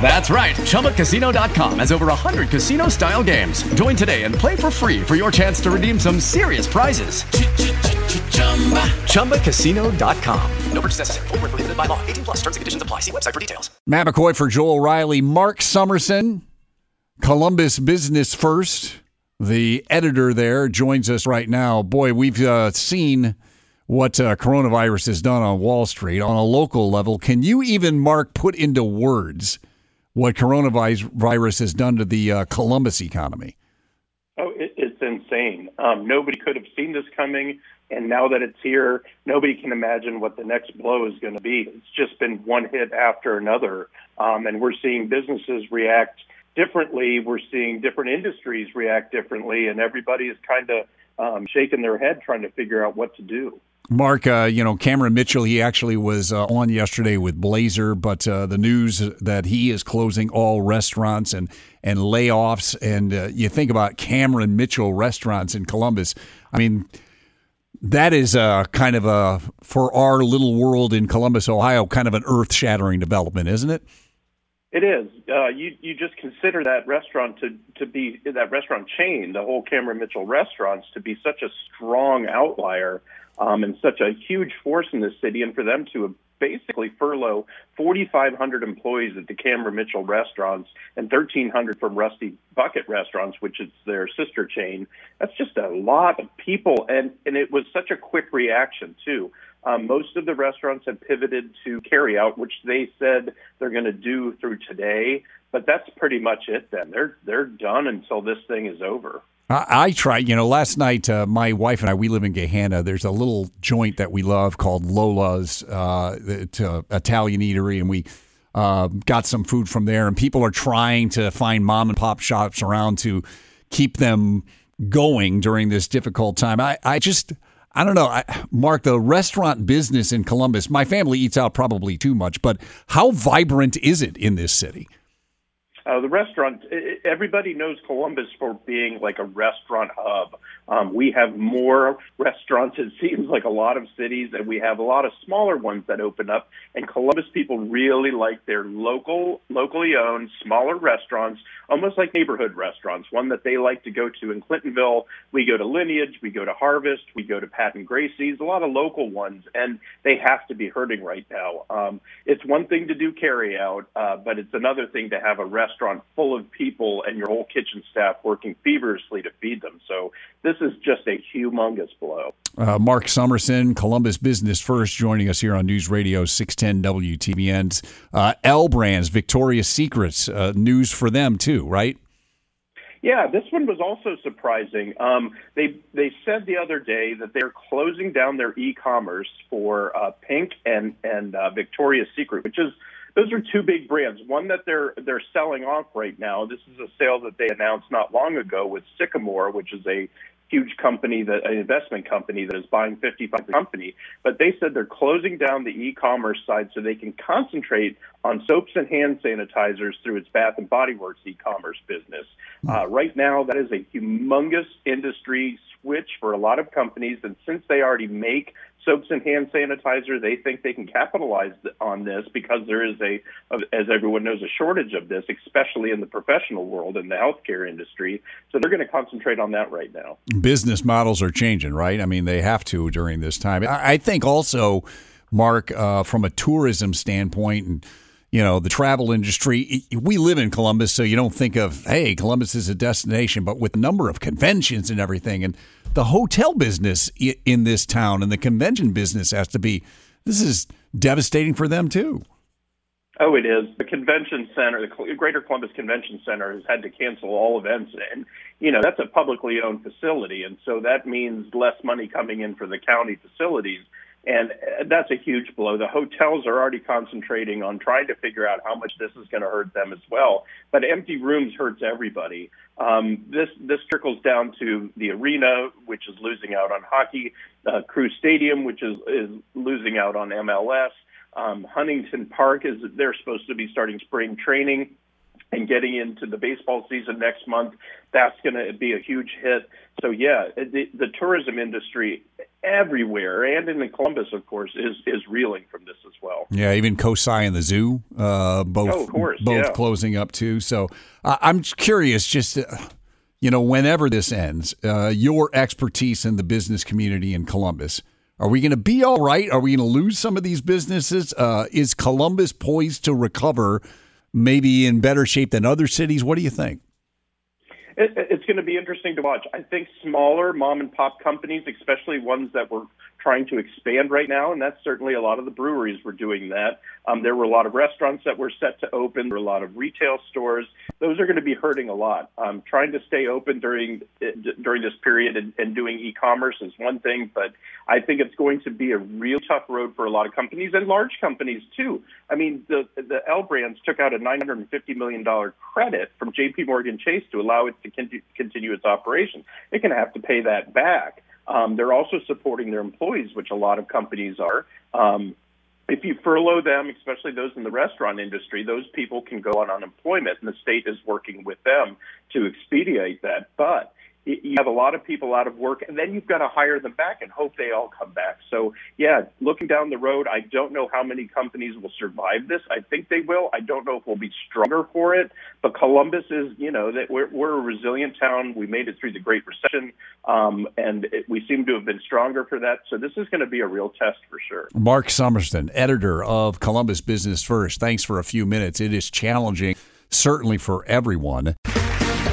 That's right. ChumbaCasino.com has over 100 casino style games. Join today and play for free for your chance to redeem some serious prizes. ChumbaCasino.com. No purchase necessary. Full prohibited by law. 18 plus terms and conditions apply. See website for details. Matt McCoy for Joel Riley. Mark Somerson, Columbus Business First, the editor there, joins us right now. Boy, we've uh, seen what uh, coronavirus has done on Wall Street on a local level. Can you even, Mark, put into words what coronavirus has done to the uh, Columbus economy? Oh, it, it's insane. Um, nobody could have seen this coming. And now that it's here, nobody can imagine what the next blow is going to be. It's just been one hit after another. Um, and we're seeing businesses react differently. We're seeing different industries react differently. And everybody is kind of um, shaking their head trying to figure out what to do. Mark, uh, you know, Cameron Mitchell, he actually was uh, on yesterday with Blazer, but uh, the news that he is closing all restaurants and, and layoffs. And uh, you think about Cameron Mitchell restaurants in Columbus. I mean, that is a kind of a, for our little world in Columbus, Ohio, kind of an earth shattering development, isn't it? It is. Uh, you you just consider that restaurant to to be that restaurant chain, the whole Cameron Mitchell restaurants, to be such a strong outlier um, and such a huge force in the city, and for them to basically furlough 4,500 employees at the Cameron Mitchell restaurants and 1,300 from Rusty Bucket restaurants, which is their sister chain. That's just a lot of people, and and it was such a quick reaction too. Um, most of the restaurants have pivoted to carry out, which they said they're going to do through today. But that's pretty much it. Then they're they're done until this thing is over. I, I tried, you know, last night, uh, my wife and I, we live in Gahanna. There's a little joint that we love called Lola's. Uh, Italian eatery, and we uh, got some food from there. And people are trying to find mom and pop shops around to keep them going during this difficult time. I, I just, I don't know, I, Mark, the restaurant business in Columbus, my family eats out probably too much, but how vibrant is it in this city? Uh, the restaurant, everybody knows Columbus for being like a restaurant hub. Um, we have more restaurants, it seems like a lot of cities, and we have a lot of smaller ones that open up. And Columbus people really like their local, locally owned, smaller restaurants, almost like neighborhood restaurants. One that they like to go to in Clintonville. We go to Lineage, we go to Harvest, we go to Pat and Gracie's, a lot of local ones, and they have to be hurting right now. Um, it's one thing to do carry out, uh, but it's another thing to have a restaurant full of people and your whole kitchen staff working feverishly to feed them. So this is just a humongous blow. Uh, Mark Somerson, Columbus Business First, joining us here on News Radio 610 WTVN's uh, L Brands, Victoria's Secrets, uh, news for them too, right? Yeah, this one was also surprising. Um, they they said the other day that they're closing down their e-commerce for uh, Pink and and uh, Victoria's Secret, which is those are two big brands. One that they're they're selling off right now. This is a sale that they announced not long ago with Sycamore, which is a huge company that an investment company that is buying 55 company but they said they're closing down the e-commerce side so they can concentrate on soaps and hand sanitizers through its bath and body works e-commerce business. Uh, right now that is a humongous industry switch for a lot of companies and since they already make soaps and hand sanitizer. They think they can capitalize on this because there is a, as everyone knows, a shortage of this, especially in the professional world in the healthcare industry. So they're going to concentrate on that right now. Business models are changing, right? I mean, they have to during this time. I think also, Mark, uh, from a tourism standpoint and you know, the travel industry. We live in Columbus, so you don't think of, hey, Columbus is a destination, but with a number of conventions and everything, and the hotel business in this town and the convention business has to be, this is devastating for them too. Oh, it is. The convention center, the Greater Columbus Convention Center, has had to cancel all events, and you know that's a publicly owned facility, and so that means less money coming in for the county facilities. And uh, that's a huge blow. The hotels are already concentrating on trying to figure out how much this is going to hurt them as well. But empty rooms hurts everybody. Um, this this trickles down to the arena, which is losing out on hockey, uh, Crew Stadium, which is is losing out on MLS. Um, Huntington Park is they're supposed to be starting spring training and getting into the baseball season next month. That's going to be a huge hit. So yeah, the, the tourism industry everywhere, and in the Columbus, of course, is is reeling from this as well. Yeah, even Cosi and the zoo, uh, both oh, course, both yeah. closing up too. So uh, I'm curious, just. Uh, you know, whenever this ends, uh, your expertise in the business community in Columbus, are we going to be all right? Are we going to lose some of these businesses? Uh, is Columbus poised to recover maybe in better shape than other cities? What do you think? It, it's going to be interesting to watch. I think smaller mom and pop companies, especially ones that were trying to expand right now, and that's certainly a lot of the breweries were doing that. Um, there were a lot of restaurants that were set to open. There were a lot of retail stores. Those are going to be hurting a lot. Um, trying to stay open during during this period and, and doing e-commerce is one thing, but I think it's going to be a real tough road for a lot of companies and large companies too. I mean, the the L Brands took out a 950 million dollar credit from J.P. Morgan Chase to allow it to continue its operations. It can have to pay that back. Um, they're also supporting their employees, which a lot of companies are. Um, if you furlough them, especially those in the restaurant industry, those people can go on unemployment, and the state is working with them to expedite that. But you have a lot of people out of work, and then you've got to hire them back and hope they all come back. So, yeah, looking down the road, I don't know how many companies will survive this. I think they will. I don't know if we'll be stronger for it. But Columbus is, you know, that we're, we're a resilient town. We made it through the Great Recession, um, and it, we seem to have been stronger for that. So this is going to be a real test for sure. Mark Somerson, editor of Columbus Business First. Thanks for a few minutes. It is challenging, certainly for everyone.